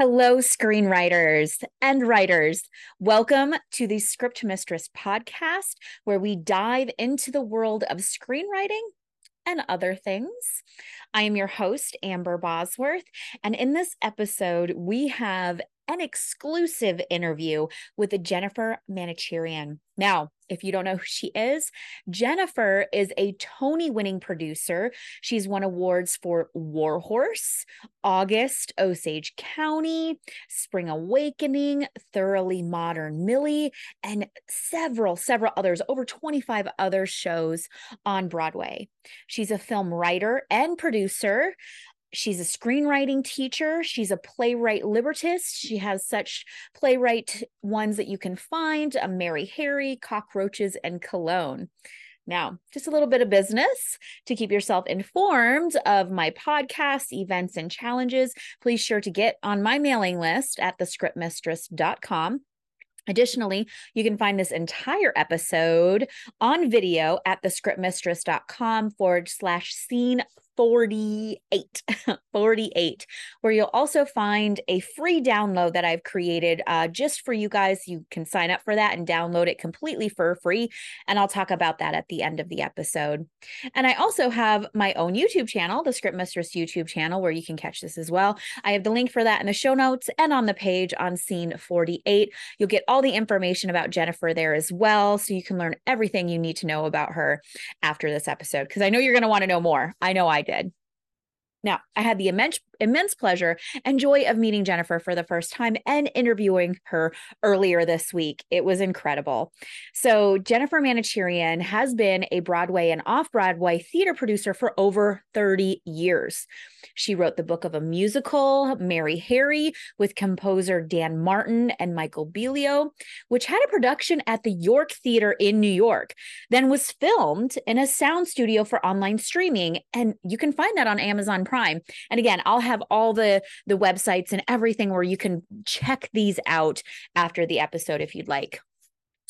Hello, screenwriters and writers. Welcome to the Script Mistress podcast, where we dive into the world of screenwriting and other things. I am your host, Amber Bosworth. And in this episode, we have an exclusive interview with Jennifer Manocherian. Now, if you don't know who she is, Jennifer is a Tony winning producer. She's won awards for Warhorse, August, Osage County, Spring Awakening, Thoroughly Modern Millie, and several, several others, over 25 other shows on Broadway. She's a film writer and producer. She's a screenwriting teacher. She's a playwright librettist She has such playwright ones that you can find a Marry Harry, Cockroaches, and Cologne. Now, just a little bit of business to keep yourself informed of my podcasts, events, and challenges. Please sure to get on my mailing list at thescriptmistress.com. Additionally, you can find this entire episode on video at thescriptmistress.com forward slash scene 48 48 where you'll also find a free download that i've created uh, just for you guys. You can sign up for that and download it completely for free and i'll talk about that at the end of the episode. And i also have my own youtube channel the script mistress youtube channel where you can catch this as well. I have the link for that in the show notes and on the page on scene 48 you'll get all the information about jennifer there as well so you can learn everything you need to know about her after this episode because i know you're going to want to know more. I know i did. Now, I had the immense immense pleasure and joy of meeting Jennifer for the first time and interviewing her earlier this week. It was incredible. So, Jennifer Manocherian has been a Broadway and off Broadway theater producer for over 30 years. She wrote the book of a musical, Marry Harry, with composer Dan Martin and Michael Biello, which had a production at the York Theater in New York, then was filmed in a sound studio for online streaming. And you can find that on Amazon Prime. And again, I'll have all the the websites and everything where you can check these out after the episode if you'd like.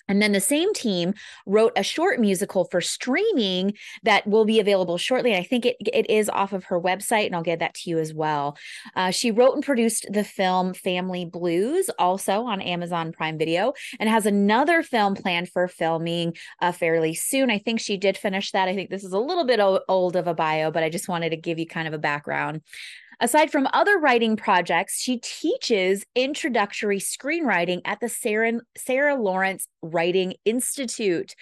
And then the same team wrote a short musical for streaming that will be available shortly. I think it, it is off of her website, and I'll get that to you as well. Uh, she wrote and produced the film Family Blues, also on Amazon Prime Video, and has another film planned for filming uh, fairly soon. I think she did finish that. I think this is a little bit old of a bio, but I just wanted to give you kind of a background. Aside from other writing projects, she teaches introductory screenwriting at the Sarah, Sarah Lawrence Writing Institute.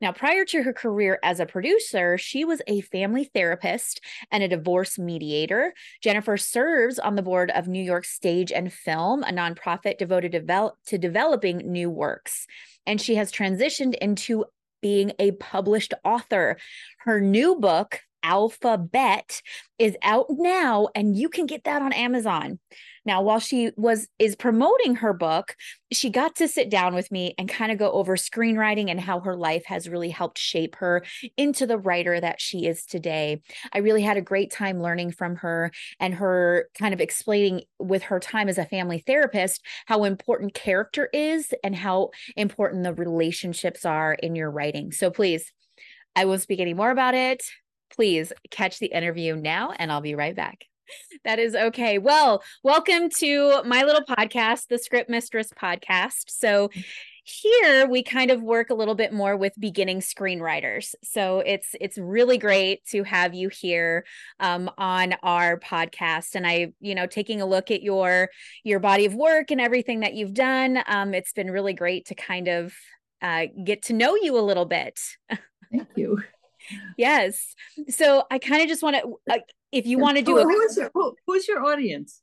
Now, prior to her career as a producer, she was a family therapist and a divorce mediator. Jennifer serves on the board of New York Stage and Film, a nonprofit devoted to, develop, to developing new works. And she has transitioned into being a published author. Her new book, Alpha Bette is out now and you can get that on Amazon. Now, while she was is promoting her book, she got to sit down with me and kind of go over screenwriting and how her life has really helped shape her into the writer that she is today. I really had a great time learning from her and her kind of explaining with her time as a family therapist how important character is and how important the relationships are in your writing. So please, I won't speak any more about it please catch the interview now and I'll be right back. That is okay. Well, welcome to my little podcast, the Script Mistress podcast. So, here we kind of work a little bit more with beginning screenwriters so it's it's really great to have you here um, on our podcast and i you know taking a look at your your body of work and everything that you've done um, it's been really great to kind of uh, get to know you a little bit thank you yes. So I kind of just want to, uh, if you want to do a, who is your, who, who's your audience?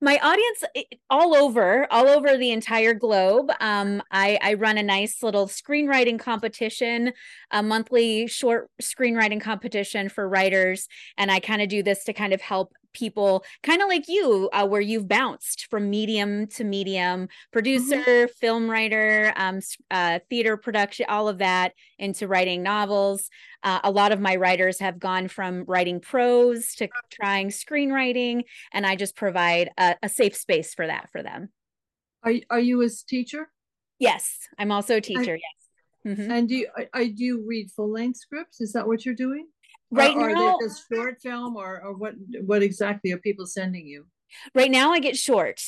my audience all over all over the entire globe um, I, I run a nice little screenwriting competition a monthly short screenwriting competition for writers and i kind of do this to kind of help people kind of like you uh, where you've bounced from medium to medium producer mm-hmm. film writer um, uh, theater production all of that into writing novels. Uh, a lot of my writers have gone from writing prose to trying screenwriting and i just provide a, a safe space for that for them. Are, are you a teacher? Yes i'm also a teacher I, yes. Mm-hmm. and do you I, I do you read full length scripts is that what you're doing right or, now, they just short film or, or what what exactly are people sending you Right now, I get short.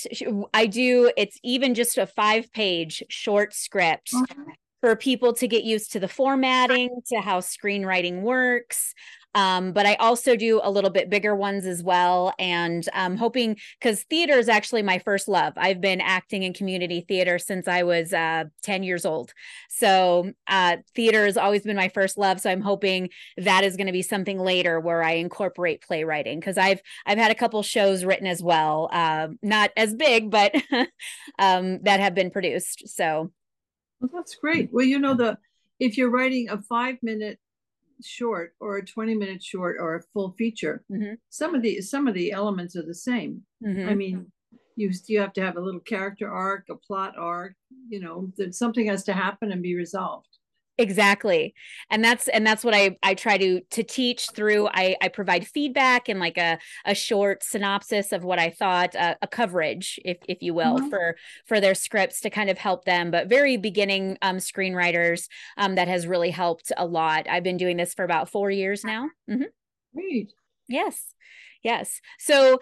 I do, it's even just a five page short script Okay. for people to get used to the formatting, to how screenwriting works. Um, but I also do a little bit bigger ones as well. And I'm hoping because theater is actually my first love. I've been acting in community theater since I was uh, 10 years old. So uh, theater has always been my first love. So I'm hoping that is going to be something later where I incorporate playwriting because I've I've had a couple shows written as well, uh, not as big, but um, that have been produced. So Well, that's great. Well, you know, the if you're writing a five minute short or a 20 minute short or a full feature, Mhm. some of the some of the elements are the same. mhm. I mean, you you have to have a little character arc, a plot arc, you know, that something has to happen and be resolved. Exactly and that's and that's what i i try to to teach through i i provide feedback and like a a short synopsis of what i thought uh, a coverage if if you will Mhm. for for their scripts to kind of help them but very beginning um screenwriters um that has really helped a lot i've been doing this for about four years now mm-hmm. Great. Yes. Yes. So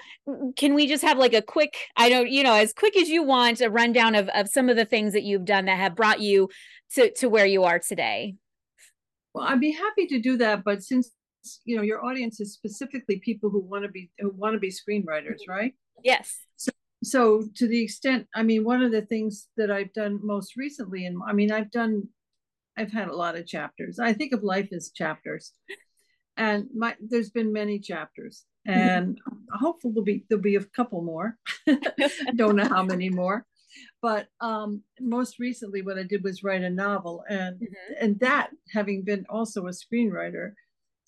can we just have like a quick i don't you know as quick as you want a rundown of of some of the things that you've done that have brought you to to where you are today? Well, I'd be happy to do that, but since you know your audience is specifically people who want to be who want to be screenwriters, mm-hmm. right? yes. So, so to the extent i mean one of the things that i've done most recently and i mean i've done i've had a lot of chapters. I think of life as chapters and my there's been many chapters and hopefully there'll be there'll be a couple more don't know how many more but um most recently what i did was write a novel and Mhm. and that having been also a screenwriter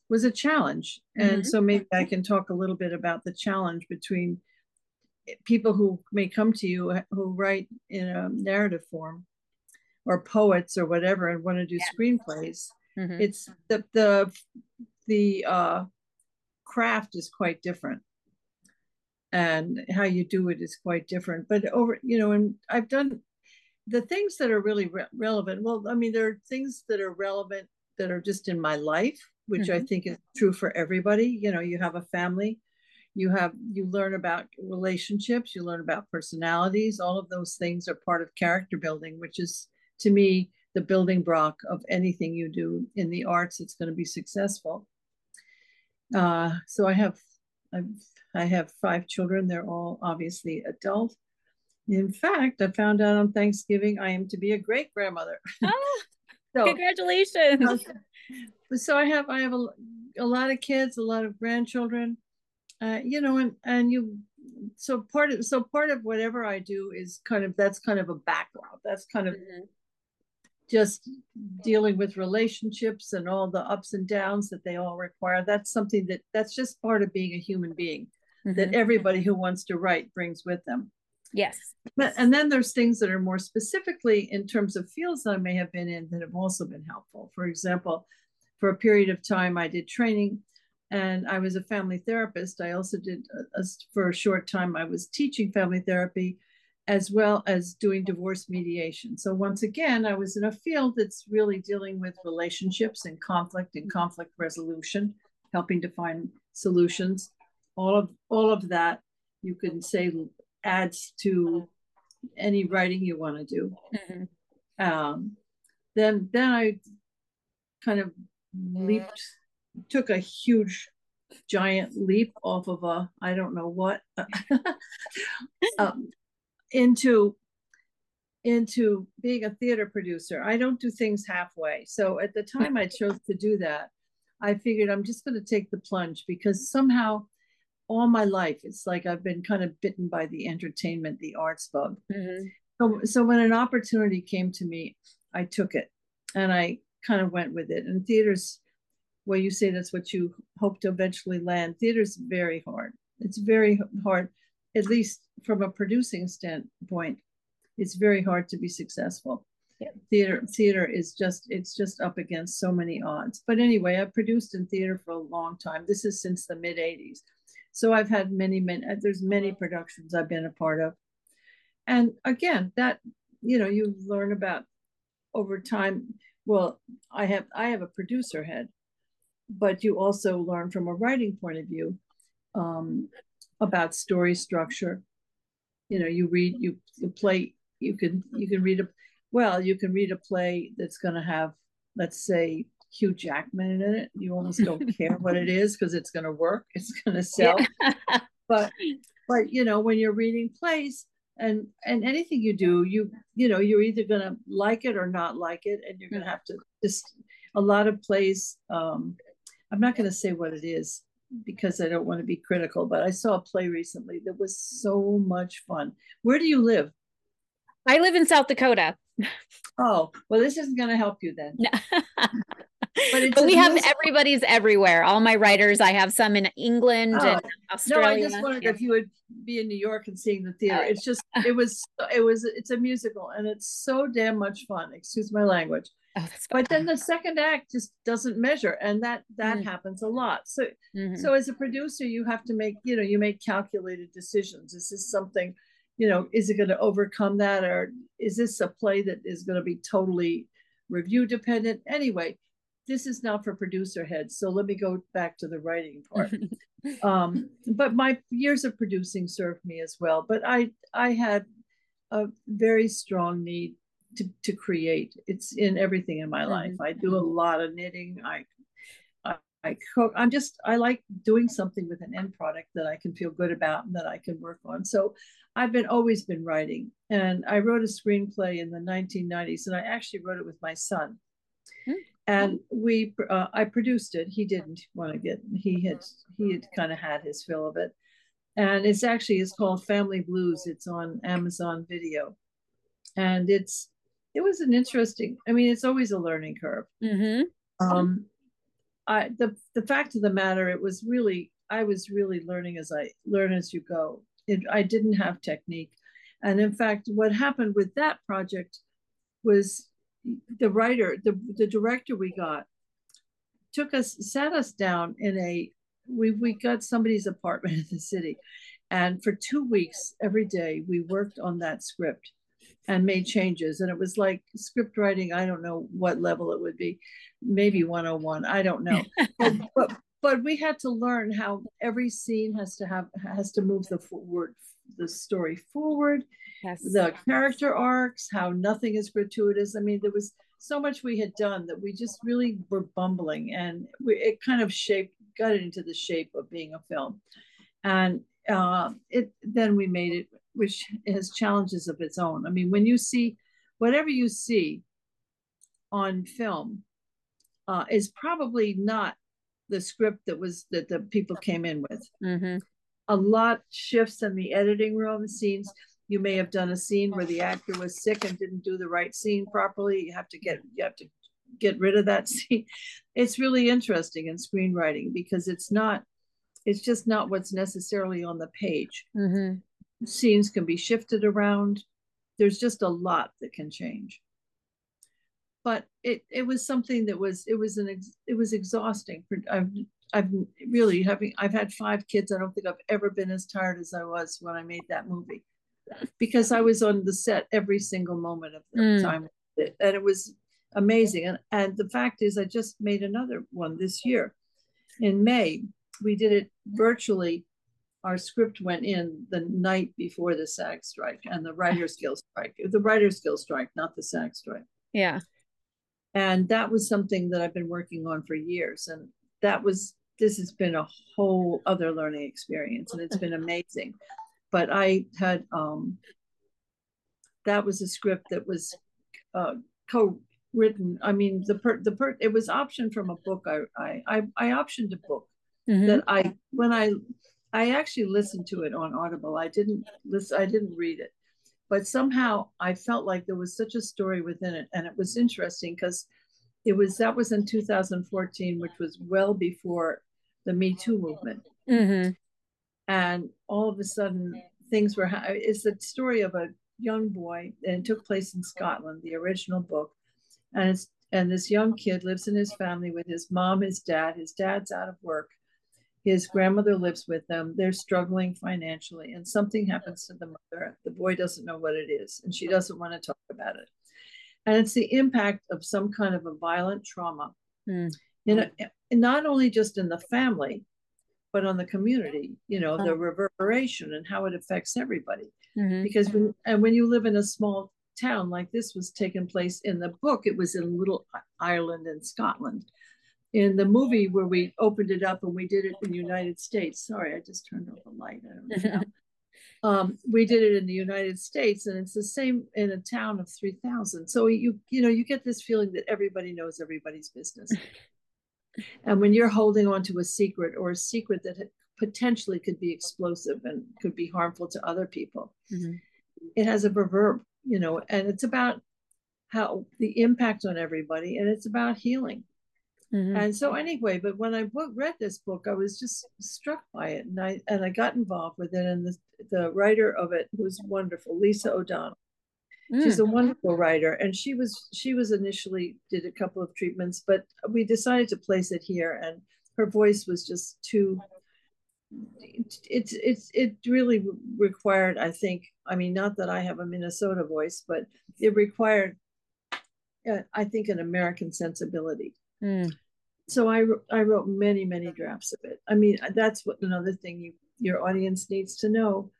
was a challenge and Mhm. so maybe i can talk a little bit about the challenge between people who may come to you who write in a narrative form or poets or whatever and want to do screenplays Mhm. it's the the the uh craft is quite different. And how you do it is quite different. But over you know and i've done the things that are really re- relevant. Well i mean there are things that are relevant that are just in my life which i Mhm. think is true for everybody. You know you have a family you have you learn about relationships you learn about personalities. All of those things are part of character building which is to me the building block of anything you do in the arts that's going to be successful uh, so i have I've, i have five children. They're all obviously adult. In fact i found out on thanksgiving i am to be a great grandmother. Oh, so congratulations. so i have i have a, a lot of kids a lot of grandchildren. Uh, you know and and you so part of so part of whatever i do is kind of that's kind of a background. That's kind of Mhm. Just dealing with relationships and all the ups and downs that they all require that's something that that's just part of being a human being that Mhm. everybody who wants to write brings with them Yes. but, and then there's things that are more specifically in terms of fields that I may have been in that have also been helpful. For example, for a period of time, I did training and I was a family therapist. I also did, a, a, for a short time, I was teaching family therapy as well as doing divorce mediation. So once again, I was in a field that's really dealing with relationships and conflict and conflict resolution, helping to find solutions. All of all of that you can say adds to any writing you want to do. Mhm. Um, then then I kind of leaped, took a huge giant leap off of a I don't know what um, into into being a theater producer. I don't do things halfway. So at the time I chose to do that, I figured I'm just going to take the plunge because somehow all my life it's like I've been kind of bitten by the entertainment, the arts bug. Mhm. So, so when an opportunity came to me, I took it and I kind of went with it. And theater's where you say that's what you hope to eventually land. Theater's very hard. It's very hard, at least from a producing standpoint. It's very hard to be successful. Yeah. Theater theater is just it's just up against so many odds. But anyway, I've produced in theater for a long time. This is since the mid 80s. So I've had many, many there's many productions I've been a part of. And again, that you know, you learn about over time. Well, I have I have a producer head, but you also learn from a writing point of view um, about story structure. You know, you read, you, you play, you can you can read a well, you can read a play that's going to have, let's say, Hugh Jackman in it. You almost don't care what it is because it's going to work. It's going to sell. Yeah. but but you know when you're reading plays and and anything you do, you you know you're either going to like it or not like it, and you're going to have to just a lot of plays. Um, I'm not going to say what it is because I don't want to be critical, but I saw a play recently that was so much fun. Where do you live? I live in South Dakota. Oh, well, this isn't going to help you then. but, but we have everybody's everywhere. All my writers, I have some in England oh. and Australia. No, I just wondered yeah. if you would be in New York and seeing the theater. Oh, it's just, it was, it was, it's a musical and it's so damn much fun. Excuse my language. Oh, but then the second act just doesn't measure, and that that mm. happens a lot. So, mm-hmm. so as a producer, you have to make, you know, you make calculated decisions. Is this something you know, is it going to overcome that? Or is this a play that is going to be totally review dependent? Anyway, this is not for producer heads. So let me go back to the writing part. um, but my years of producing served me as well. But I I had a very strong need to, to create. It's in everything in my life. Mm-hmm. I do a lot of knitting. I I cook. I'm just I like doing something with an end product that I can feel good about and that I can work on. So I've been always been writing, and I wrote a screenplay in the 1990s, and I actually wrote it with my son. Mm-hmm. And we, uh, I produced it. He didn't want to get. He had he had kind of had his fill of it, and it's actually it's called Family Blues. It's on Amazon Video, and it's it was an interesting. I mean, it's always a learning curve. Mm-hmm. Um, I the the fact of the matter, it was really I was really learning as I learn as you go. It, I didn't have technique, and in fact, what happened with that project was the writer, the the director we got, took us sat us down in a we we got somebody's apartment in the city, and for two weeks every day we worked on that script and made changes. And it was like script writing, I don't know what level it would be, maybe 101, I don't know. but, but, but we had to learn how every scene has to have has to move the forward the story forward yes. the character arcs how nothing is gratuitous i mean there was so much we had done that we just really were bumbling and we, it kind of shaped got it into the shape of being a film and uh, it then we made it which has challenges of its own. I mean, when you see whatever you see on film uh, is probably not the script that was that the people came in with. Mm-hmm. A lot shifts in the editing room scenes. You may have done a scene where the actor was sick and didn't do the right scene properly. You have to get you have to get rid of that scene. It's really interesting in screenwriting because it's not it's just not what's necessarily on the page. Mm-hmm scenes can be shifted around. There's just a lot that can change. But it it was something that was it was an ex, it was exhausting. For I've I've really having I've had five kids. I don't think I've ever been as tired as I was when I made that movie, because I was on the set every single moment of the mm. time, and it was amazing. And and the fact is, I just made another one this year, in May. We did it virtually our script went in the night before the SAG strike and the writers guild strike. The writers guild strike, not the SAG strike. Yeah. And that was something that I've been working on for years. And that was this has been a whole other learning experience and it's been amazing. But I had um that was a script that was uh, co-written. I mean, the per the per it was optioned from a book. I I I, I optioned a book mm-hmm. that I when I I actually listened to it on Audible. I didn't listen, I didn't read it, but somehow I felt like there was such a story within it, and it was interesting because it was that was in 2014, which was well before the Me Too movement, mm-hmm. and all of a sudden things were. It's the story of a young boy, and it took place in Scotland, the original book, and it's and this young kid lives in his family with his mom, his dad. His dad's out of work his grandmother lives with them. They're struggling financially, and something happens to the mother. The boy doesn't know what it is, and she doesn't want to talk about it. And it's the impact of some kind of a violent trauma, mm. in a, not only just in the family, but on the community, you know, the reverberation and how it affects everybody. Mhm. Because when and when you live in a small town like this was taking place in the book, it was in little island in Scotland. In the movie where we opened it up and we did it in the United States. Sorry, I just turned off the light. I don't know. um, we did it in the United States, and it's the same in a town of three thousand. So you you know you get this feeling that everybody knows everybody's business, and when you're holding on to a secret or a secret that potentially could be explosive and could be harmful to other people, Mhm. it has a reverb, you know, and it's about how the impact on everybody, and it's about healing. Mhm. And so anyway, but when I book, read this book, I was just struck by it, and I and I got involved with it. And the the writer of it was wonderful, Lisa O'Donnell. She's Mm. a wonderful writer, and she was she was initially did a couple of treatments, but we decided to place it here, and her voice was just too. It's it's it really required, I think. I mean, not that I have a Minnesota voice, but it required, uh, I think, an American sensibility Mm. so I I wrote many many drafts of it. I mean that's what another thing you your audience needs to know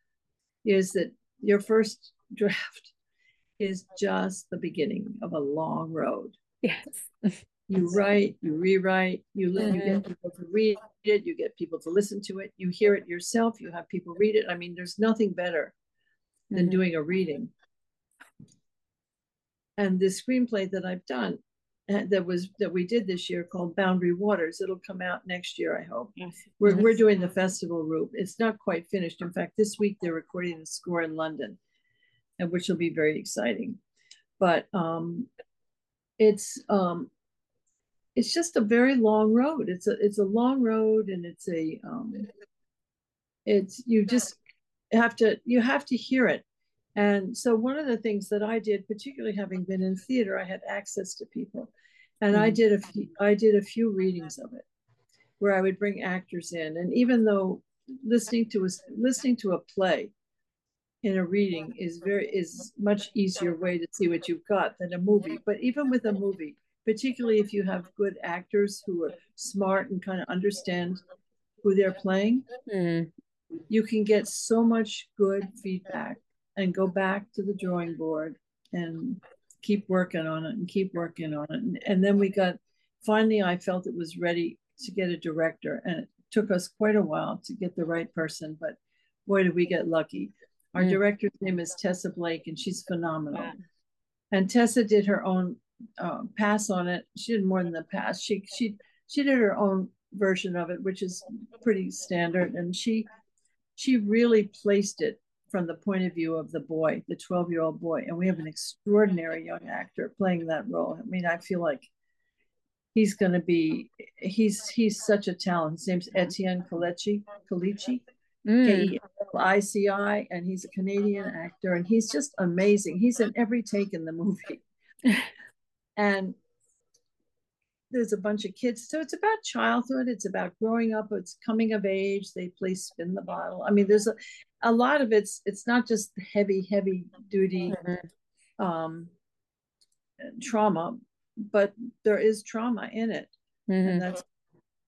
is that your first draft is just the beginning of a long road. Yes. You write, you rewrite, you li- you get people to read it, you get people to listen to it, you hear it yourself, you have people read it. I mean, there's nothing better than Mhm. doing a reading. And the screenplay that I've done that was that we did this year called Boundary Waters. It'll come out next year, I hope. Yes. We're Mhm. we're doing the festival route. It's not quite finished. In fact, this week they're recording the score in London, and which will be very exciting. But um, it's um, it's just a very long road. It's a it's a long road, and it's a um, it's you just have to you have to hear it. And so one of the things that I did, particularly having been in theater, I had access to people, and I Mhm. did a few I did a few readings of it, where I would bring actors in, and even though listening to a listening to a play in a reading is very is much easier way to see what you've got than a movie. But even with a movie, particularly if you have good actors who are smart and kind of understand who they're playing, Mm. you can get so much good feedback and go back to the drawing board and keep working on it and keep working on it. And, and then we got finally I felt it was ready to get a director and it took us quite a while to get the right person, but boy did we get lucky. Our Mm. director's name is Tessa Blake and she's phenomenal. Wow. And Tessa did her own uh, pass on it. She did more than the pass. She she she did her own version of it, which is pretty standard. And she she really placed it from the point of view of the boy, the 12 year old boy. And we have an extraordinary young actor playing that role. I mean, I feel like he's going to be, he's, he's such a talent. His name's Etienne Kelici, Kelici, Mm. K-E-L-I-C-I, and he's a Canadian actor and he's just amazing. He's in every take in the movie. and there's a bunch of kids. So it's about childhood. It's about growing up. It's coming of age. They play spin the bottle. I mean, there's a, a lot of it's, it's not just heavy, heavy duty Mhm. um, trauma, but there is trauma in it. Mhm. And that's,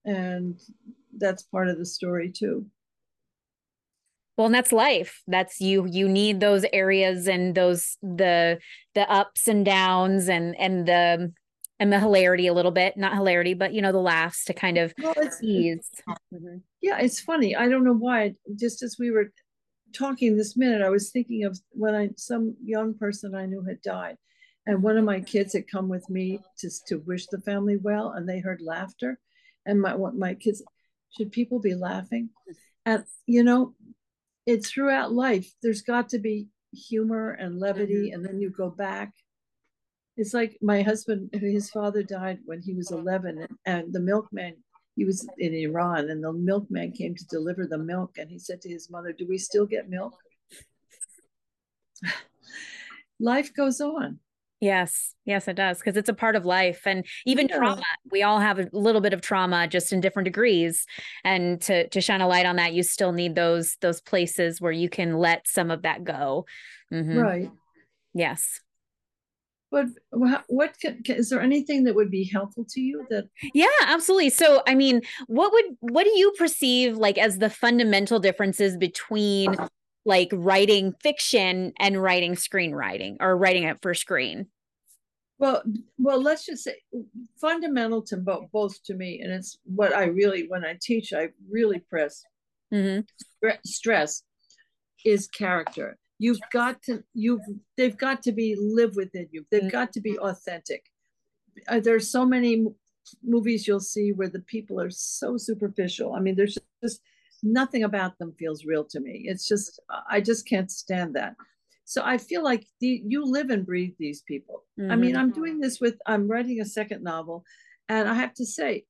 and that's part of the story too. Well, and that's life. That's you. You need those areas and those the the ups and downs and and the and the hilarity a little bit. Not hilarity, but you know the laughs to kind of Well, it's, ease. Mhm. Yeah, it's funny. I don't know why. Just as we were talking this minute, I was thinking of when I some young person I knew had died, and one of my kids had come with me to to wish the family well, and they heard laughter, and my my kids, should people be laughing? And you know, it's throughout life. There's got to be humor and levity, mm-hmm. and then you go back. It's like my husband, his father died when he was 11, and, and the milkman he was in Iran and the milkman came to deliver the milk and he said to his mother, Do we still get milk? Life goes on. Yes, yes, it does because it's a part of life, and even Yeah. trauma. We all have a little bit of trauma, just in different degrees. And to to shine a light on that, you still need those those places where you can let some of that go. Mhm. Right. Yes. But what can, is there anything that would be helpful to you that yeah absolutely. So i mean what would what do you perceive like as the fundamental differences between like writing fiction and writing screenwriting or writing it for screen? Well well let's just say fundamental to both, both to me and it's what i really when i teach i really press mm-hmm. stress is character you've got to you've they've got to be live within you they've mm-hmm. got to be authentic uh, there's so many movies you'll see where the people are so superficial i mean there's just nothing about them feels real to me it's just i just can't stand that so i feel like the, you live and breathe these people mm-hmm. i mean mm-hmm. i'm doing this with i'm writing a second novel and i have to say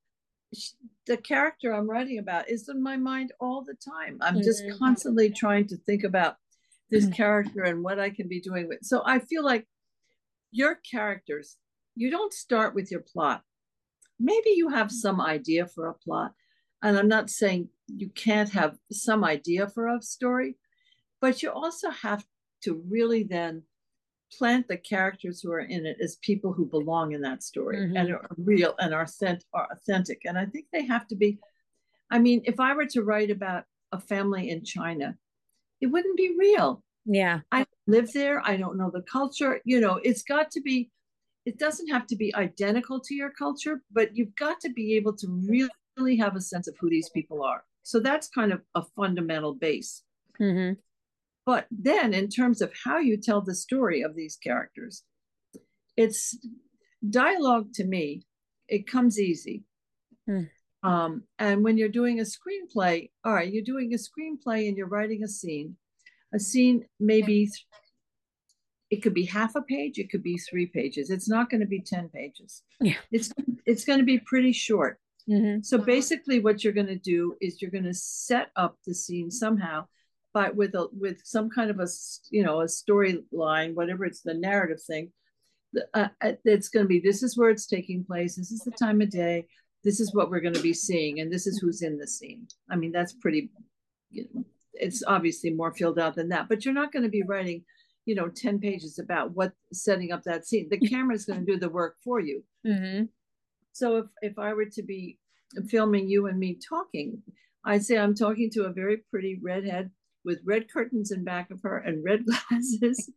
the character i'm writing about is in my mind all the time i'm mm-hmm. just constantly trying to think about this mm-hmm. character and what I can be doing with. So I feel like your characters, you don't start with your plot. Maybe you have some idea for a plot. And I'm not saying you can't have some idea for a story, but you also have to really then plant the characters who are in it as people who belong in that story mm-hmm. and are real and are, are authentic. And I think they have to be. I mean, if I were to write about a family in China, it wouldn't be real. Yeah. I live there. I don't know the culture. You know, it's got to be, it doesn't have to be identical to your culture, but you've got to be able to really have a sense of who these people are. So that's kind of a fundamental base. Mm-hmm. But then, in terms of how you tell the story of these characters, it's dialogue to me, it comes easy. Mm. Um, and when you're doing a screenplay, all right, you're doing a screenplay and you're writing a scene. A scene maybe it could be half a page, it could be three pages. It's not going to be 10 pages. Yeah. It's it's going to be pretty short. Mm-hmm. So basically what you're going to do is you're going to set up the scene somehow but with a with some kind of a you know a storyline whatever it's the narrative thing uh, uh it's going to be this is where it's taking place this is the time of day this is what we're going to be seeing and this is who's in the scene i mean that's pretty you know, it's obviously more filled out than that but you're not going to be writing you know 10 pages about what setting up that scene the camera is going to do the work for you mm-hmm. so if if i were to be filming you and me talking i'd say i'm talking to a very pretty redhead with red curtains in back of her and red glasses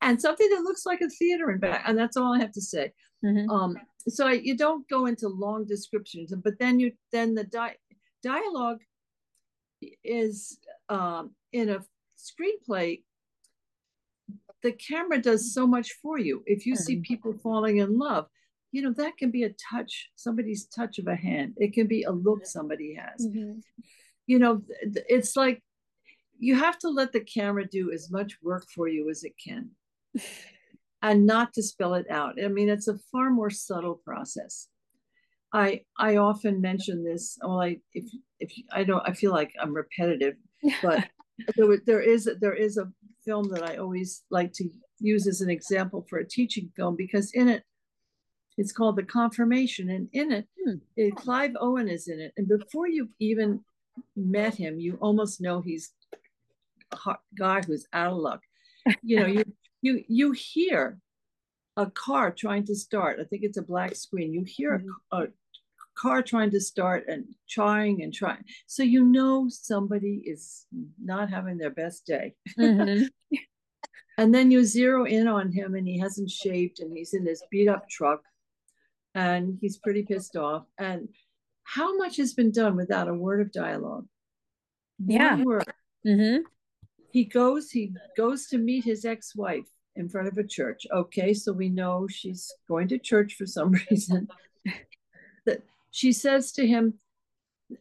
and something that looks like a theater in back and that's all i have to say mm-hmm. um, so I, you don't go into long descriptions but then you then the di- dialogue is um, in a screenplay the camera does so much for you if you mm-hmm. see people falling in love you know that can be a touch somebody's touch of a hand it can be a look somebody has mm-hmm. you know it's like you have to let the camera do as much work for you as it can and not to spell it out. I mean, it's a far more subtle process. I I often mention this. Well, I if if I don't, I feel like I'm repetitive, but there there is there is a film that I always like to use as an example for a teaching film because in it, it's called The Confirmation, and in it, hmm. it Clive Owen is in it, and before you've even met him, you almost know he's a guy who's out of luck. You know, you you you hear a car trying to start. I think it's a black screen. You hear mm-hmm. a, a car trying to start and trying and trying. So you know somebody is not having their best day. Mm-hmm. and then you zero in on him and he hasn't shaved and he's in this beat up truck and he's pretty pissed off. And how much has been done without a word of dialogue? Yeah. Mm-hmm he goes he goes to meet his ex-wife in front of a church okay so we know she's going to church for some reason that she says to him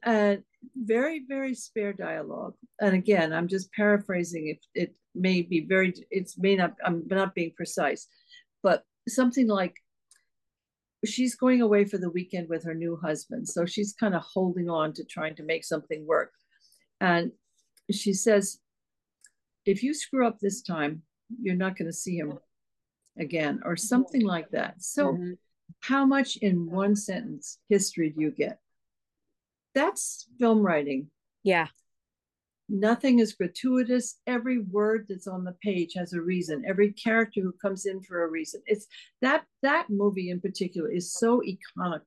uh, very very spare dialogue and again i'm just paraphrasing if it may be very it's may not i'm not being precise but something like she's going away for the weekend with her new husband so she's kind of holding on to trying to make something work and she says if you screw up this time, you're not going to see him again, or something like that. So, mm-hmm. How much in one sentence history do you get? That's film writing. Yeah. nothing is gratuitous every word that's on the page has a reason every character who comes in for a reason it's that that movie in particular is so economic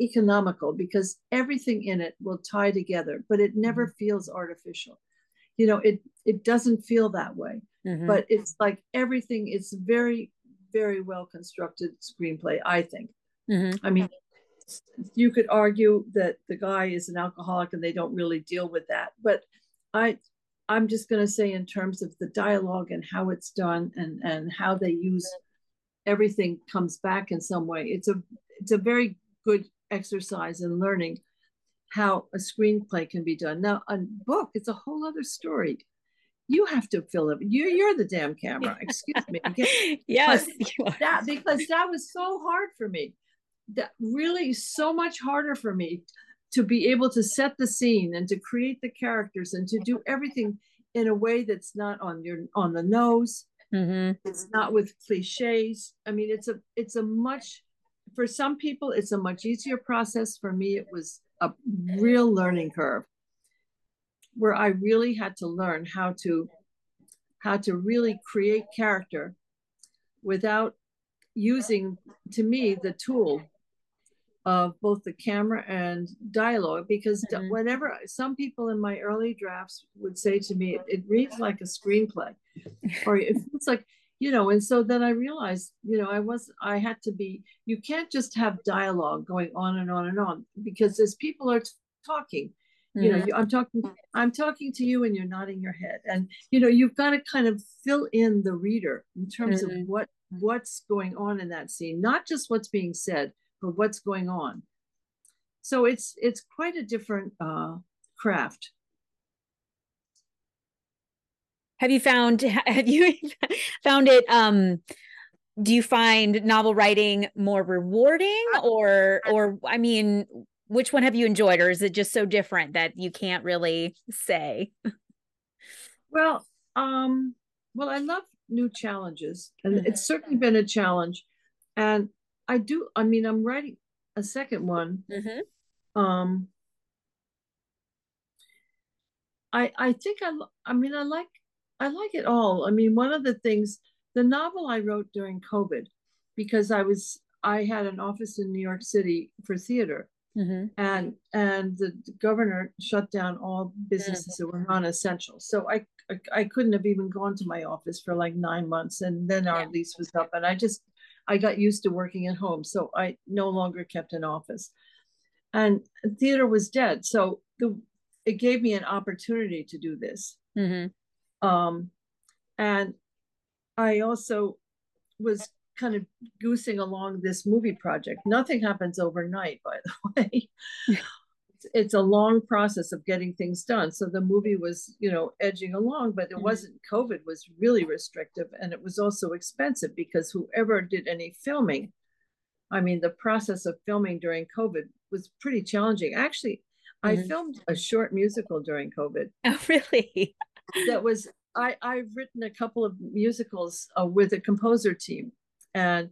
economical because everything in it will tie together but it never mm-hmm. feels artificial you know it it doesn't feel that way mm-hmm. but it's like everything is very very well constructed screenplay i think mm-hmm. i mean you could argue that the guy is an alcoholic and they don't really deal with that but I I'm just going to say in terms of the dialogue and how it's done and and how they use everything comes back in some way. It's a it's a very good exercise in learning how a screenplay can be done. Now, a book, it's a whole other story. You have to fill it. You, you're the damn camera. Excuse me. yes, that because that was so hard for me. That really so much harder for me to be able to set the scene and to create the characters and to do everything in a way that's not on your on the nose mm-hmm. it's not with cliches i mean it's a it's a much for some people it's a much easier process for me it was a real learning curve where i really had to learn how to how to really create character without using to me the tool of both the camera and dialogue because mm-hmm. whenever some people in my early drafts would say to me it, it reads like a screenplay or it feels like you know and so then i realized you know i was i had to be you can't just have dialogue going on and on and on because as people are t- talking you know mm-hmm. i'm talking i'm talking to you and you're nodding your head and you know you've got to kind of fill in the reader in terms mm-hmm. of what what's going on in that scene not just what's being said but what's going on. So it's it's quite a different uh, craft. Have you found have you found it um do you find novel writing more rewarding or or I mean which one have you enjoyed or is it just so different that you can't really say? Well, um well I love new challenges and mm-hmm. it's certainly been a challenge and I do. I mean, I'm writing a second one. Mm-hmm. Um, I I think I I mean I like I like it all. I mean, one of the things the novel I wrote during COVID because I was I had an office in New York City for theater. Mm-hmm. And and the governor shut down all businesses mm-hmm. that were non-essential. So I, I, I couldn't have even gone to my office for like nine months, and then our yeah. lease was up, and I just I got used to working at home, so I no longer kept an office. And theater was dead, so the it gave me an opportunity to do this. Mm-hmm. Um, and I also was kind of goosing along this movie project. Nothing happens overnight, by the way it's a long process of getting things done. So the movie was, you know, edging along, but it mm-hmm. wasn't. COVID was really restrictive, and it was also expensive because whoever did any filming, I mean, the process of filming during COVID was pretty challenging. Actually, mm-hmm. I filmed a short musical during COVID. Oh, really? that was I. I've written a couple of musicals uh, with a composer team, and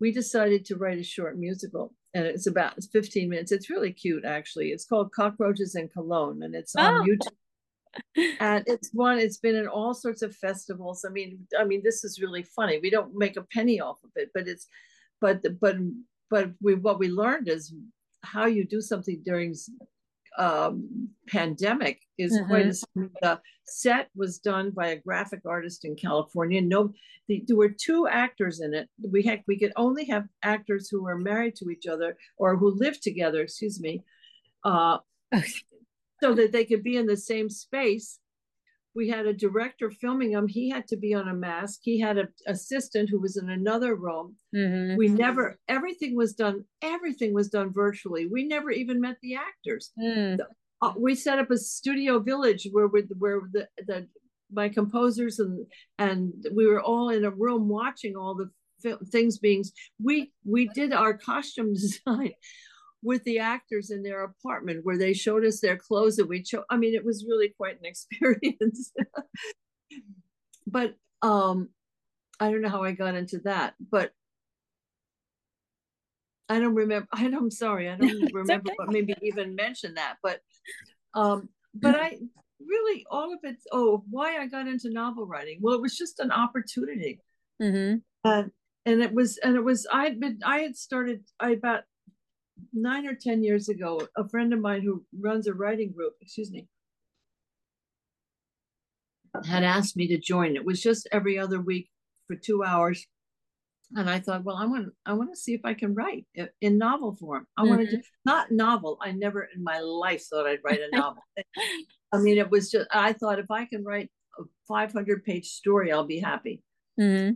we decided to write a short musical and it's about 15 minutes. It's really cute, actually. It's called Cockroaches and Cologne, and it's on oh. YouTube. and it's one. It's been in all sorts of festivals. I mean, I mean, this is really funny. We don't make a penny off of it, but it's, but but but we what we learned is how you do something during um, pandemic is mm-hmm. quite a, the set was done by a graphic artist in California. No, the, there were two actors in it. We had we could only have actors who were married to each other or who lived together. Excuse me, uh, so that they could be in the same space we had a director filming him. He had to be on a mask. He had an assistant who was in another room. Mm-hmm. we never everything was done everything was done virtually. We never even met the actors. Mm. uh, we set up a studio village where we, where the, the my composers and and we were all in a room watching all the things being we we did our costume design with the actors in their apartment where they showed us their clothes and we chose i mean it was really quite an experience but um i don't know how i got into that but i don't remember i don't i'm sorry i don't remember okay. what maybe even mention that but um but i really all of it. Oh, why I got into novel writing? Well, it was just an opportunity, mm-hmm. and and it was and it was I had been I had started I about nine or ten years ago. A friend of mine who runs a writing group, excuse me, had asked me to join. It was just every other week for two hours and I thought, well, I want I want to see if I can write in novel form. I mm-hmm. wanted to not novel. I never in my life thought I'd write a novel. I mean, it was just I thought if I can write a 500 page story, I'll be happy. Mm-hmm.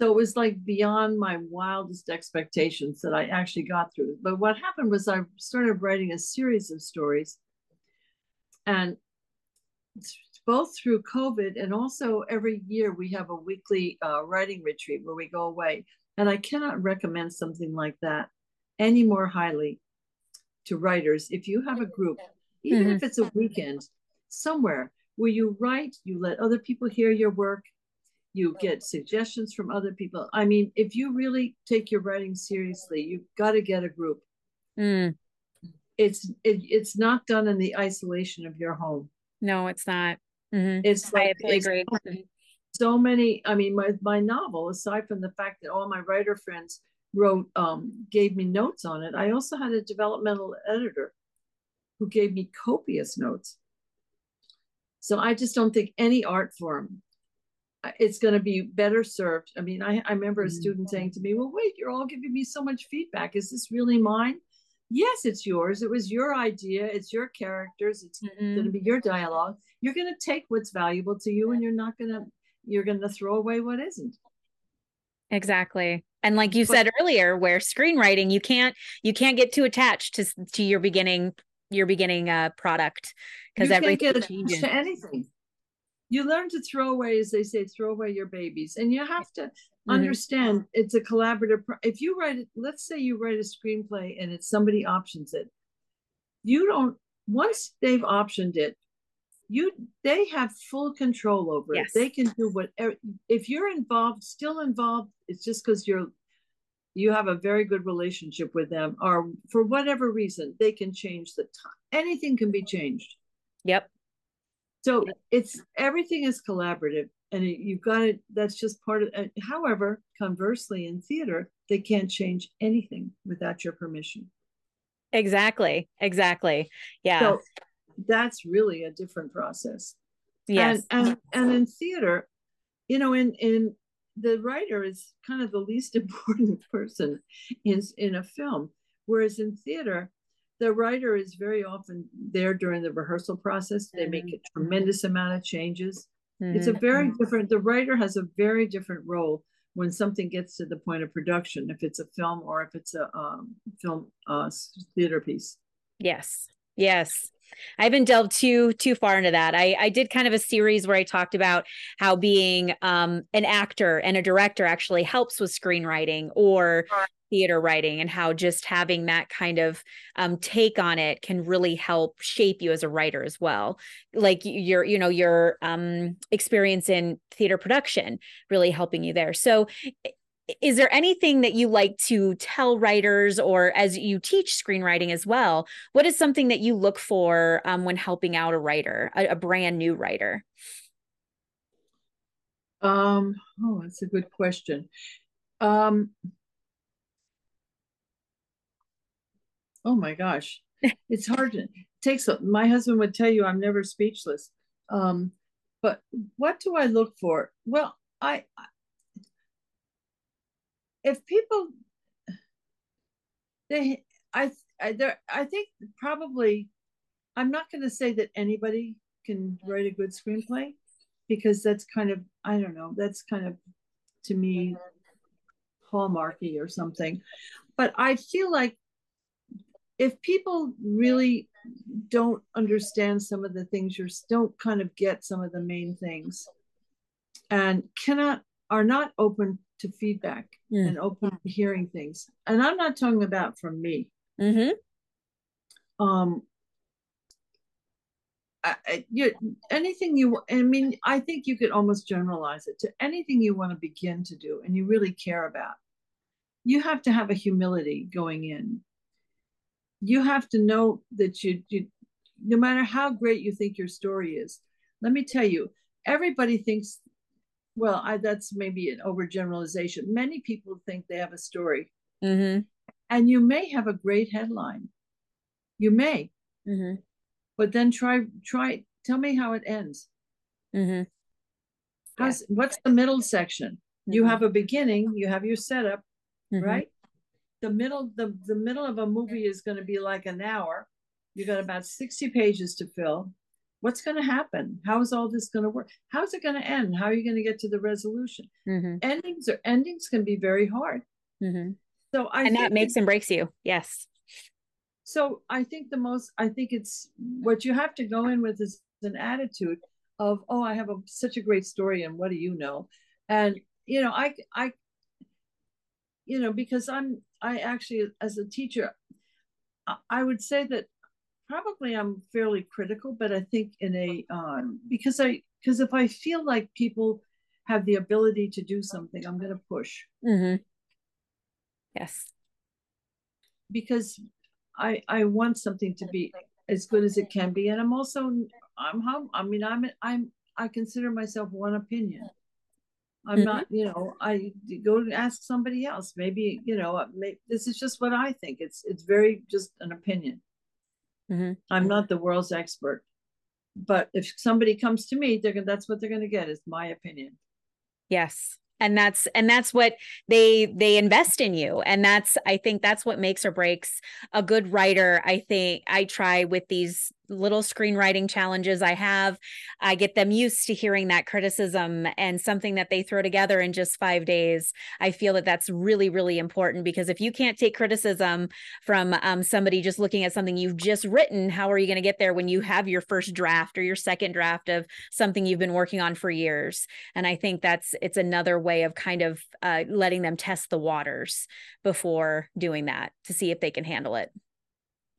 So it was like beyond my wildest expectations that I actually got through. But what happened was I started writing a series of stories, and both through COVID and also every year we have a weekly uh, writing retreat where we go away. And I cannot recommend something like that any more highly to writers. If you have a group, even mm-hmm. if it's a weekend, somewhere where you write, you let other people hear your work, you get suggestions from other people. I mean, if you really take your writing seriously, you've got to get a group. Mm. It's it, it's not done in the isolation of your home. No, it's not. Mm-hmm. It's like I agree. So many. I mean, my my novel, aside from the fact that all my writer friends wrote, um, gave me notes on it, I also had a developmental editor who gave me copious notes. So I just don't think any art form it's going to be better served. I mean, I, I remember a mm-hmm. student saying to me, Well, wait, you're all giving me so much feedback. Is this really mine? Yes, it's yours. It was your idea. It's your characters. It's mm-hmm. going to be your dialogue you're going to take what's valuable to you and you're not going to you're going to throw away what isn't exactly and like you but, said earlier where screenwriting you can't you can't get too attached to to your beginning your beginning uh product because everything attached to anything you learn to throw away as they say throw away your babies and you have to mm-hmm. understand it's a collaborative Pro- if you write it let's say you write a screenplay and it's somebody options it you don't once they've optioned it you they have full control over yes. it they can do whatever if you're involved still involved it's just because you're you have a very good relationship with them or for whatever reason they can change the time anything can be changed yep so it's everything is collaborative and it, you've got it that's just part of it however conversely in theater they can't change anything without your permission exactly exactly yeah so that's really a different process. Yes. And, and, and in theater, you know, in, in the writer is kind of the least important person in, in a film. Whereas in theater, the writer is very often there during the rehearsal process. They make a tremendous amount of changes. Mm-hmm. It's a very mm-hmm. different, the writer has a very different role when something gets to the point of production, if it's a film or if it's a um, film uh, theater piece. Yes. Yes. I haven't delved too too far into that. I I did kind of a series where I talked about how being um, an actor and a director actually helps with screenwriting or theater writing and how just having that kind of um, take on it can really help shape you as a writer as well like your you know your um, experience in theater production really helping you there so is there anything that you like to tell writers or as you teach screenwriting as well what is something that you look for um, when helping out a writer a, a brand new writer? Um oh that's a good question. Um oh my gosh. It's hard to it takes a, my husband would tell you i'm never speechless. Um but what do i look for? Well i if people they I I there I think probably I'm not going to say that anybody can mm-hmm. write a good screenplay because that's kind of I don't know that's kind of to me mm-hmm. hallmarky or something. But I feel like if people really don't understand some of the things you're don't kind of get some of the main things and cannot are not open to feedback mm. and open to hearing things. And I'm not talking about from me. Mm-hmm. Um, I, I, you, anything you, I mean, I think you could almost generalize it to anything you want to begin to do and you really care about. You have to have a humility going in. You have to know that you, you no matter how great you think your story is, let me tell you, everybody thinks, well, I, that's maybe an overgeneralization. Many people think they have a story. Mm-hmm. And you may have a great headline. You may. Mm-hmm. But then try, try, tell me how it ends. Mm-hmm. Yeah. What's the middle section? You mm-hmm. have a beginning, you have your setup, mm-hmm. right? The middle, the, the middle of a movie is going to be like an hour. You've got about 60 pages to fill. What's going to happen? How is all this going to work? How's it going to end? How are you going to get to the resolution? Mm-hmm. Endings or endings can be very hard. Mm-hmm. So I and that makes and breaks you. Yes. So I think the most, I think it's what you have to go in with is an attitude of, oh, I have a, such a great story, and what do you know? And you know, I, I, you know, because I'm, I actually, as a teacher, I would say that probably I'm fairly critical, but I think in a um, because I because if I feel like people have the ability to do something, I'm going to push. Mm-hmm. Yes. Because I I want something to be as good as it can be, and I'm also I'm hum. I mean I'm I'm I consider myself one opinion. I'm mm-hmm. not, you know, I go to ask somebody else. Maybe, you know, may, this is just what I think. It's it's very just an opinion. Mm-hmm. I'm not the world's expert, but if somebody comes to me, they're gonna, that's what they're going to get is my opinion. Yes, and that's and that's what they they invest in you and that's i think that's what makes or breaks a good writer i think i try with these little screenwriting challenges I have, I get them used to hearing that criticism and something that they throw together in just five days. I feel that that's really, really important because if you can't take criticism from um, somebody just looking at something you've just written, how are you going to get there when you have your first draft or your second draft of something you've been working on for years? And I think that's it's another way of kind of uh, letting them test the waters before doing that to see if they can handle it.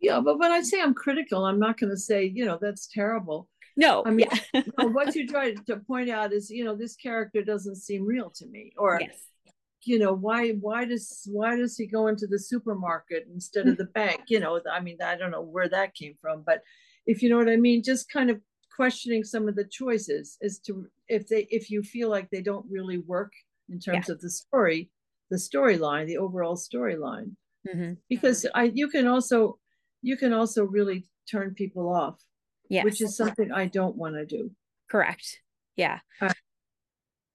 Yeah, but when I say I'm critical, I'm not going to say, you know, that's terrible. No, I mean, yeah. what you try to point out is, you know, this character doesn't seem real to me, or, yes. you know, why why does why does he go into the supermarket instead of the bank? You know, I mean, I don't know where that came from, but if you know what I mean, just kind of questioning some of the choices as to if they if you feel like they don't really work in terms yeah. of the story, the storyline, the overall storyline. Mm-hmm. Because I you can also you can also really turn people off. Yes. Which is something I don't want to do. Correct. Yeah. Uh,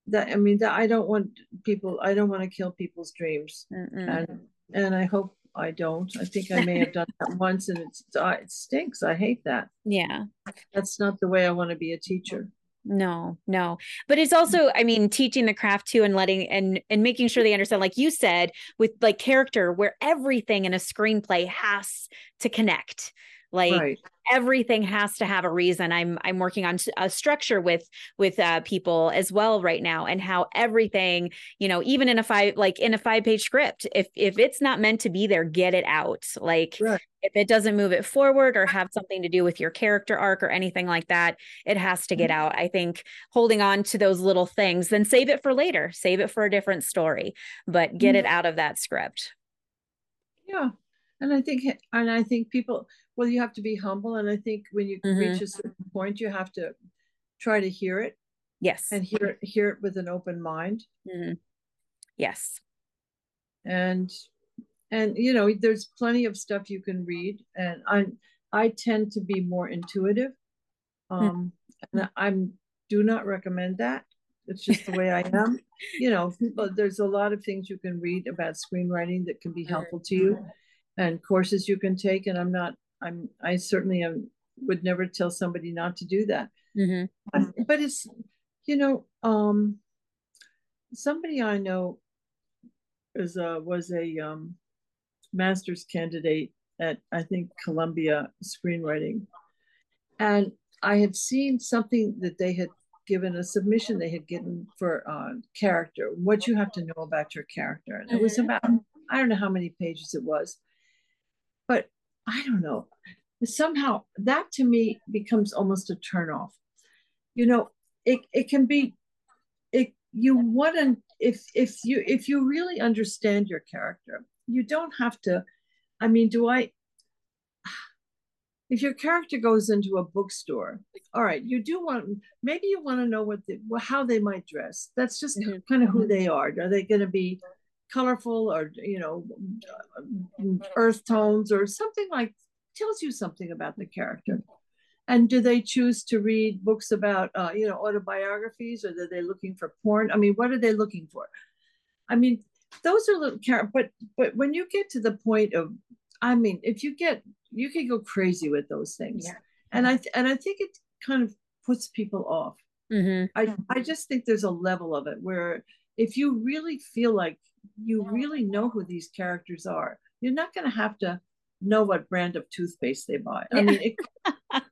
that I mean that I don't want people I don't want to kill people's dreams. Mm-mm. And and I hope I don't. I think I may have done that once and it's it stinks. I hate that. Yeah. That's not the way I want to be a teacher no no. But it's also i mean teaching the craft too and letting and and making sure they understand like you said with like character where everything in a screenplay has to connect like right everything has to have a reason i'm i'm working on a structure with with uh, people as well right now and how everything you know even in a five like in a five page script if if it's not meant to be there get it out like right. if it doesn't move it forward or have something to do with your character arc or anything like that it has to get mm-hmm. out i think holding on to those little things then save it for later save it for a different story but get mm-hmm. it out of that script yeah and i think and i think people well you have to be humble and i think when you mm-hmm. reach a certain point you have to try to hear it yes and hear it hear it with an open mind mm-hmm. yes and and you know there's plenty of stuff you can read and i i tend to be more intuitive hmm. um mm-hmm. and i'm do not recommend that it's just the way i am you know but there's a lot of things you can read about screenwriting that can be helpful to you and courses you can take and i'm not I'm I certainly am, would never tell somebody not to do that. Mm-hmm. But it's you know um, somebody I know is a was a um, master's candidate at I think Columbia screenwriting, and I had seen something that they had given a submission they had given for uh, character, what you have to know about your character, and it was mm-hmm. about I don't know how many pages it was, but I don't know. Somehow that to me becomes almost a turnoff. You know, it, it can be it you wouldn't if if you if you really understand your character, you don't have to I mean, do I if your character goes into a bookstore, all right, you do want maybe you want to know what the, how they might dress. That's just mm-hmm. kind of who mm-hmm. they are. Are they going to be colorful or you know earth tones or something like tells you something about the character? And do they choose to read books about uh, you know autobiographies or are they looking for porn? I mean, what are they looking for? I mean, those are little care but but when you get to the point of I mean, if you get you can go crazy with those things. Yeah. And I and I think it kind of puts people off. Mm-hmm. I I just think there's a level of it where if you really feel like you really know who these characters are, you're not going to have to know what brand of toothpaste they buy. I mean, it,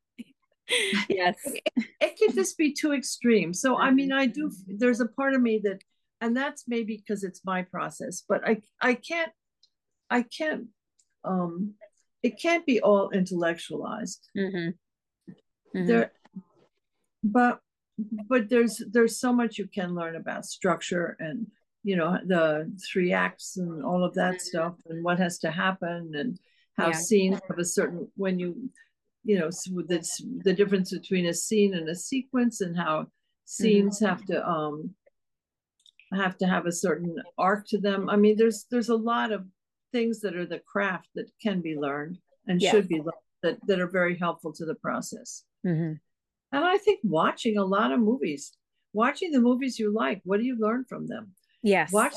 yes, it, it can just be too extreme. So I mean, I do. There's a part of me that, and that's maybe because it's my process, but I I can't I can't um it can't be all intellectualized. Mm-hmm. Mm-hmm. There, but but there's there's so much you can learn about structure and you know the three acts and all of that mm-hmm. stuff and what has to happen and how yeah. scenes have a certain when you you know the, the difference between a scene and a sequence and how scenes mm-hmm. have to um have to have a certain arc to them i mean there's there's a lot of things that are the craft that can be learned and yeah. should be learned that, that are very helpful to the process. Mm-hmm. And I think watching a lot of movies, watching the movies you like, what do you learn from them? Yes. Watch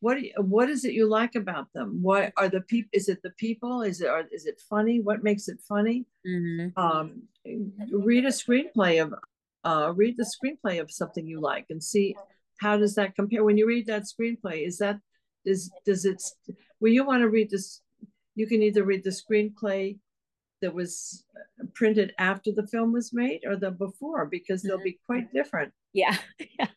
what you, what is it you like about them? What are the people? Is it the people? Is it are, is it funny? What makes it funny? Mm-hmm. Um, read a screenplay of uh, read the screenplay of something you like and see how does that compare. When you read that screenplay, is that is does it well you want to read this you can either read the screenplay that was printed after the film was made or the before because they'll be quite different. Yeah yeah.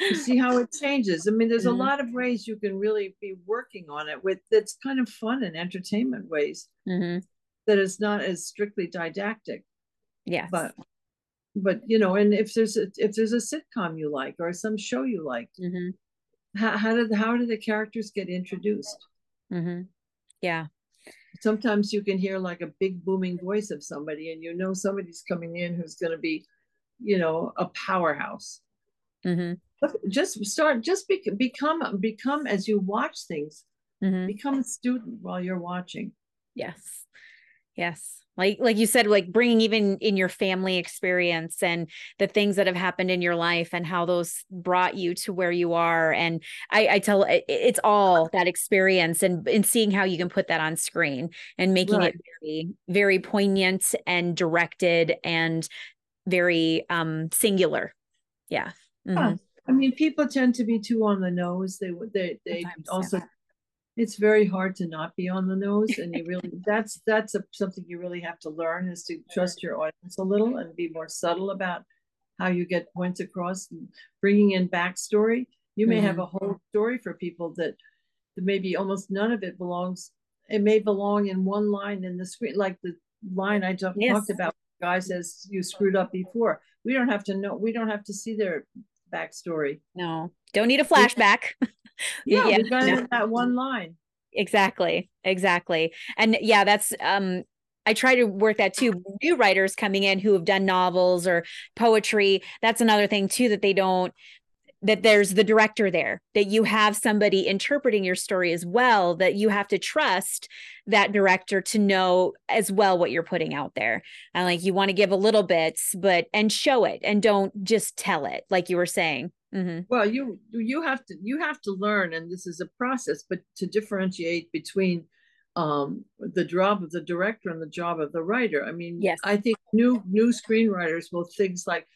You see how it changes. I mean there's mm-hmm. a lot of ways you can really be working on it with that's kind of fun and entertainment ways. Mm-hmm. that is not as strictly didactic. Yeah but but you know and if there's a if there's a sitcom you like or some show you like mm-hmm. how, how did how do the characters get introduced? Mm-hmm. yeah sometimes you can hear like a big booming voice of somebody and you know somebody's coming in who's going to be you know a powerhouse mm-hmm. just start just be, become become as you watch things mm-hmm. become a student while you're watching yes yes like like you said like bringing even in your family experience and the things that have happened in your life and how those brought you to where you are and i i tell it's all that experience and and seeing how you can put that on screen and making right. it very very poignant and directed and very um singular yeah mm-hmm. I mean, people tend to be too on the nose. They would, they they Sometimes, also yeah it's very hard to not be on the nose and you really that's that's a, something you really have to learn is to trust your audience a little and be more subtle about how you get points across and bringing in backstory. You may mm-hmm. have a whole story for people that, that maybe almost none of it belongs it may belong in one line in the screen like the line i just yes. talked about guy says you screwed up before. We don't have to know we don't have to see their backstory. No don't need a flashback yeah, yeah. we got no. that one line. Exactly. Exactly. And yeah, that's um I try to work that too. New writers coming in who have done novels or poetry, that's another thing too that they don't that there's the director there, that you have somebody interpreting your story as well, that you have to trust that director to know as well what you're putting out there. And like you want to give a little bits, but and show it and don't just tell it, like you were saying. Mm-hmm. Well, you you have to you have to learn, and this is a process, but to differentiate between um, the job of the director and the job of the writer. I mean, yes. I think new new screenwriters will things like,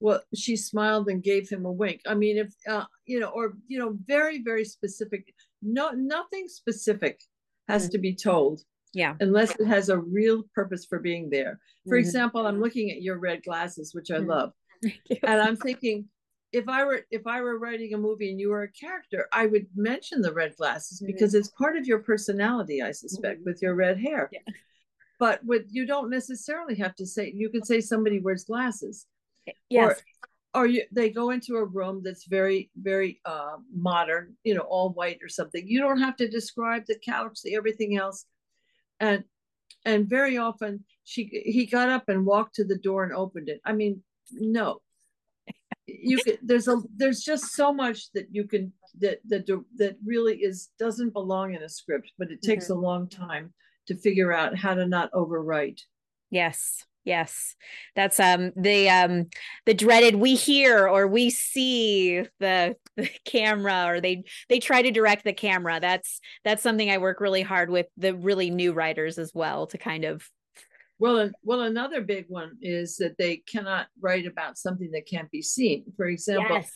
well, she smiled and gave him a wink. I mean, if uh, you know, or you know, very very specific. No, nothing specific has mm-hmm. to be told. Yeah. Unless it has a real purpose for being there. For mm-hmm. example, I'm looking at your red glasses, which I mm-hmm. love, and I'm thinking if I were if I were writing a movie and you were a character, I would mention the red glasses mm-hmm. because it's part of your personality, I suspect, mm-hmm. with your red hair. Yeah. But what you don't necessarily have to say, you could say somebody wears glasses. Yes. Or, or you, they go into a room that's very, very uh, modern, you know, all white or something. You don't have to describe the couch, the everything else. And and very often she he got up and walked to the door and opened it. I mean, no. You could there's a there's just so much that you can that that that really is doesn't belong in a script, but it takes mm-hmm. a long time to figure out how to not overwrite. Yes. Yes. That's um the um the dreaded we hear or we see the, the camera or they they try to direct the camera. That's that's something I work really hard with the really new writers as well to kind of well, well, another big one is that they cannot write about something that can't be seen. For example, yes,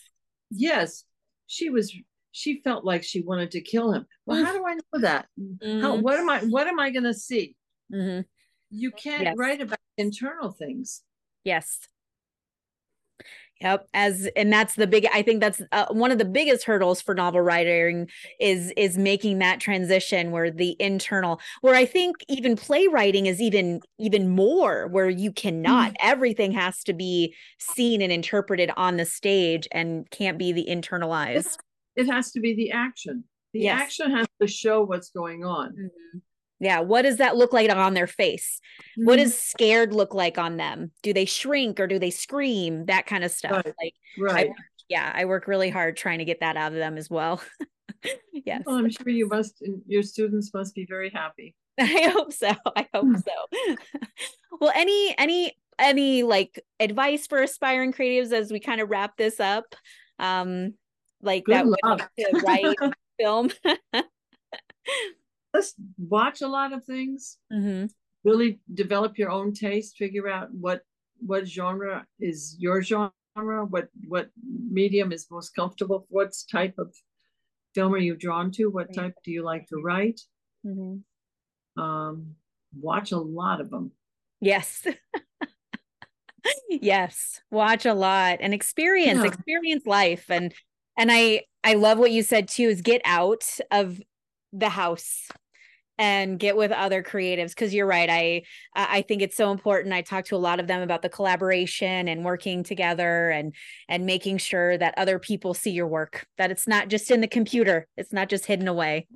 yes she was she felt like she wanted to kill him. Well, how do I know that? Mm-hmm. How, what am I what am I going to see? Mm-hmm. You can't yes. write about internal things. Yes. Yep. As and that's the big. I think that's uh, one of the biggest hurdles for novel writing is is making that transition where the internal. Where I think even playwriting is even even more where you cannot. Mm. Everything has to be seen and interpreted on the stage and can't be the internalized. It has to be the action. The yes. action has to show what's going on. Mm-hmm. Yeah. What does that look like on their face? Mm-hmm. What does scared look like on them? Do they shrink or do they scream? That kind of stuff. Right. Like, right. I, yeah, I work really hard trying to get that out of them as well. yes. Well, I'm sure you must, your students must be very happy. I hope so. I hope hmm. so. well, any, any, any like advice for aspiring creatives as we kind of wrap this up? Um, like Good that luck. to write film let's watch a lot of things. Mm-hmm. really develop your own taste figure out what what genre is your genre what what medium is most comfortable what type of film are you drawn to what type do you like to write. Mm-hmm. um watch a lot of them yes. Yes. Watch a lot and experience yeah. experience life. And and i i love what you said too is get out of the house and get with other creatives because you're right i i think it's so important i talk to a lot of them about the collaboration and working together and and making sure that other people see your work that it's not just in the computer it's not just hidden away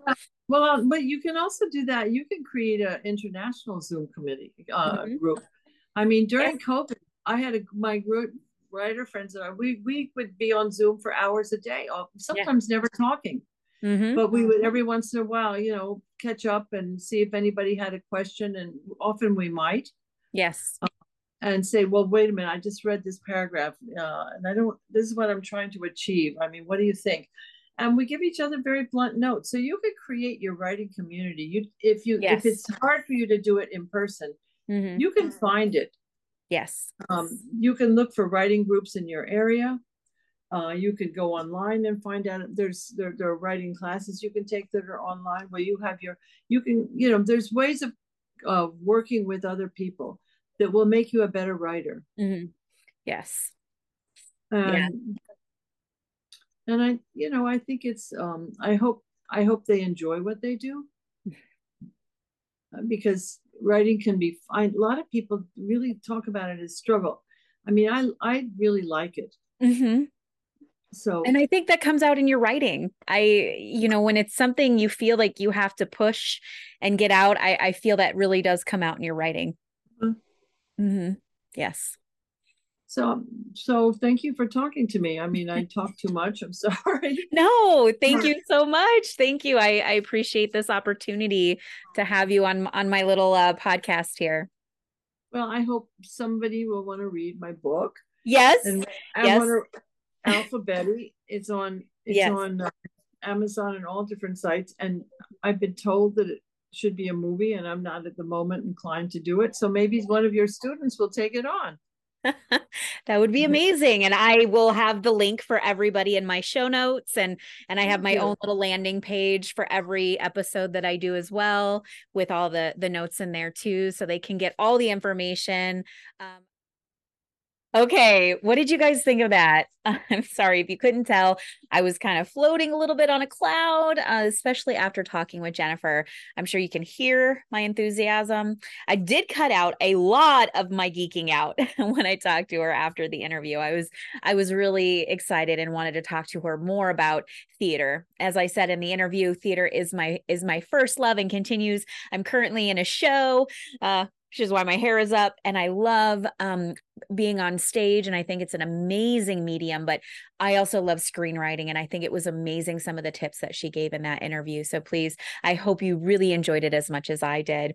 well but you can also do that you can create an international zoom committee uh, mm-hmm. group i mean during yeah. covid i had a my group writer friends and I, we we would be on zoom for hours a day sometimes yeah. never talking Mm-hmm. But we would every once in a while, you know, catch up and see if anybody had a question, and often we might. Yes. Uh, and say, well, wait a minute, I just read this paragraph, uh, and I don't. This is what I'm trying to achieve. I mean, what do you think? And we give each other very blunt notes, so you could create your writing community. You, if you, yes. if it's hard for you to do it in person, mm-hmm. you can find it. Yes. Um, you can look for writing groups in your area. Uh, you could go online and find out there's there, there are writing classes you can take that are online where you have your you can you know there's ways of uh, working with other people that will make you a better writer. Mm-hmm. Yes. Um, yeah. And I you know I think it's um I hope I hope they enjoy what they do because writing can be fine. A lot of people really talk about it as struggle. I mean, I I really like it. Mm-hmm so and i think that comes out in your writing. I you know when it's something you feel like you have to push and get out i i feel that really does come out in your writing. Mm-hmm. Mm-hmm. yes. So so thank you for talking to me. I mean i talk too much. I'm sorry. No thank you so much. Thank you. I i appreciate this opportunity to have you on on my little uh, podcast here. Well i hope somebody will want to read my book. Yes. And I yes. want to Alpha Bette. It's on it's yes. on uh, Amazon and all different sites. And I've been told that it should be a movie, and I'm not at the moment inclined to do it. So maybe one of your students will take it on. that would be amazing and i will have the link for everybody in my show notes and and i have my own little landing page for every episode that i do as well with all the the notes in there too so they can get all the information um, Okay, what did you guys think of that? I'm sorry if you couldn't tell. I was kind of floating a little bit on a cloud, uh, especially after talking with Jennifer. I'm sure you can hear my enthusiasm. I did cut out a lot of my geeking out when I talked to her after the interview. I was I was really excited and wanted to talk to her more about theater. As I said in the interview, theater is my is my first love and continues. I'm currently in a show uh, which is why my hair is up and i love um, being on stage and i think it's an amazing medium but i also love screenwriting and i think it was amazing some of the tips that she gave in that interview so please i hope you really enjoyed it as much as i did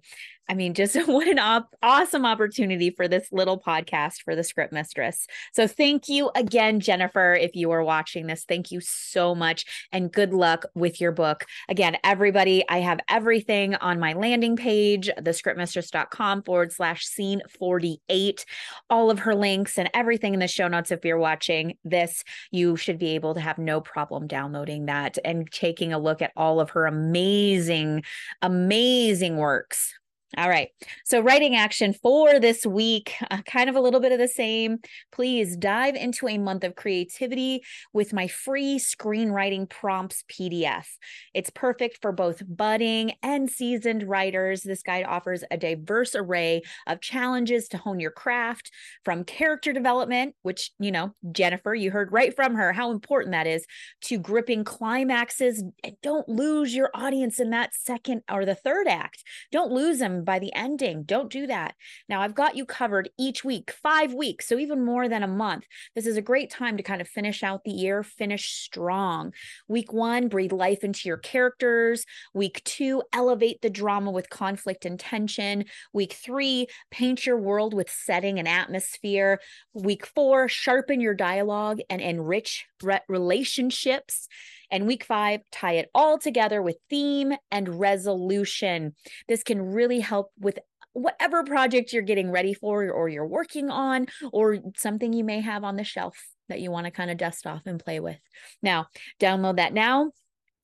I mean, just what an op- awesome opportunity for this little podcast for the script mistress. So, thank you again, Jennifer. If you are watching this, thank you so much and good luck with your book. Again, everybody, I have everything on my landing page, thescriptmistress.com forward slash scene 48. All of her links and everything in the show notes. If you're watching this, you should be able to have no problem downloading that and taking a look at all of her amazing, amazing works all right. So, writing action for this week, uh, kind of a little bit of the same. Please dive into a month of creativity with my free screenwriting prompts PDF. It's perfect for both budding and seasoned writers. This guide offers a diverse array of challenges to hone your craft from character development, which, you know, Jennifer, you heard right from her how important that is, to gripping climaxes. Don't lose your audience in that second or the third act. Don't lose by the ending. Don't do that. Now, I've got you covered each week, five weeks, so even more than a month. This is a great time to kind of finish out the year, finish strong. Week one, breathe life into your characters. Week two, elevate the drama with conflict and tension. Week three, paint your world with setting and atmosphere. Week four, sharpen your dialogue and enrich re- relationships. And week five, tie it all together with theme and resolution. This can really help with whatever project you're getting ready for or you're working on or something you may have on the shelf that you want to kind of dust off and play with. Now, download that now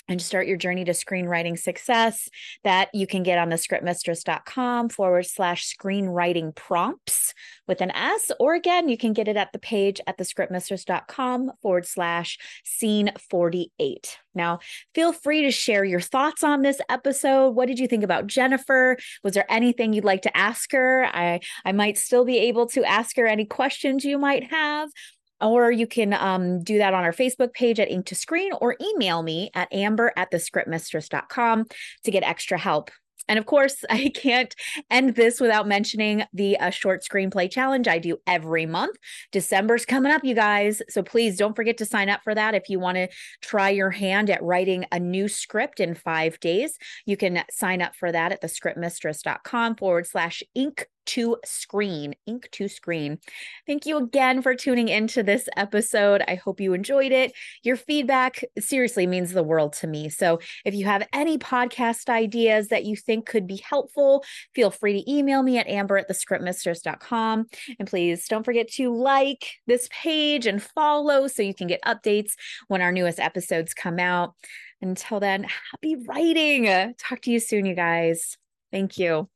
and start your journey to screenwriting success that you can get on the scriptmistress.com forward slash screenwriting prompts with an S, or again, you can get it at the page at the scriptmistress.com forward slash scene 48. Now, feel free to share your thoughts on this episode. What did you think about Jennifer? Was there anything you'd like to ask her? I, I might still be able to ask her any questions you might have or you can um, do that on our Facebook page at Ink to Screen or email me at amber at thescriptmistress.com to get extra help. And of course, I can't end this without mentioning the uh, short screenplay challenge I do every month. December's coming up, you guys. So please don't forget to sign up for that. If you want to try your hand at writing a new script in five days, you can sign up for that at thescriptmistress.com forward slash ink to screen, ink to screen. Thank you again for tuning into this episode. I hope you enjoyed it. Your feedback seriously means the world to me. So if you have any podcast ideas that you think could be helpful, feel free to email me at amber at thescriptmistress.com. And please don't forget to like this page and follow so you can get updates when our newest episodes come out. Until then, happy writing. Talk to you soon, you guys. Thank you.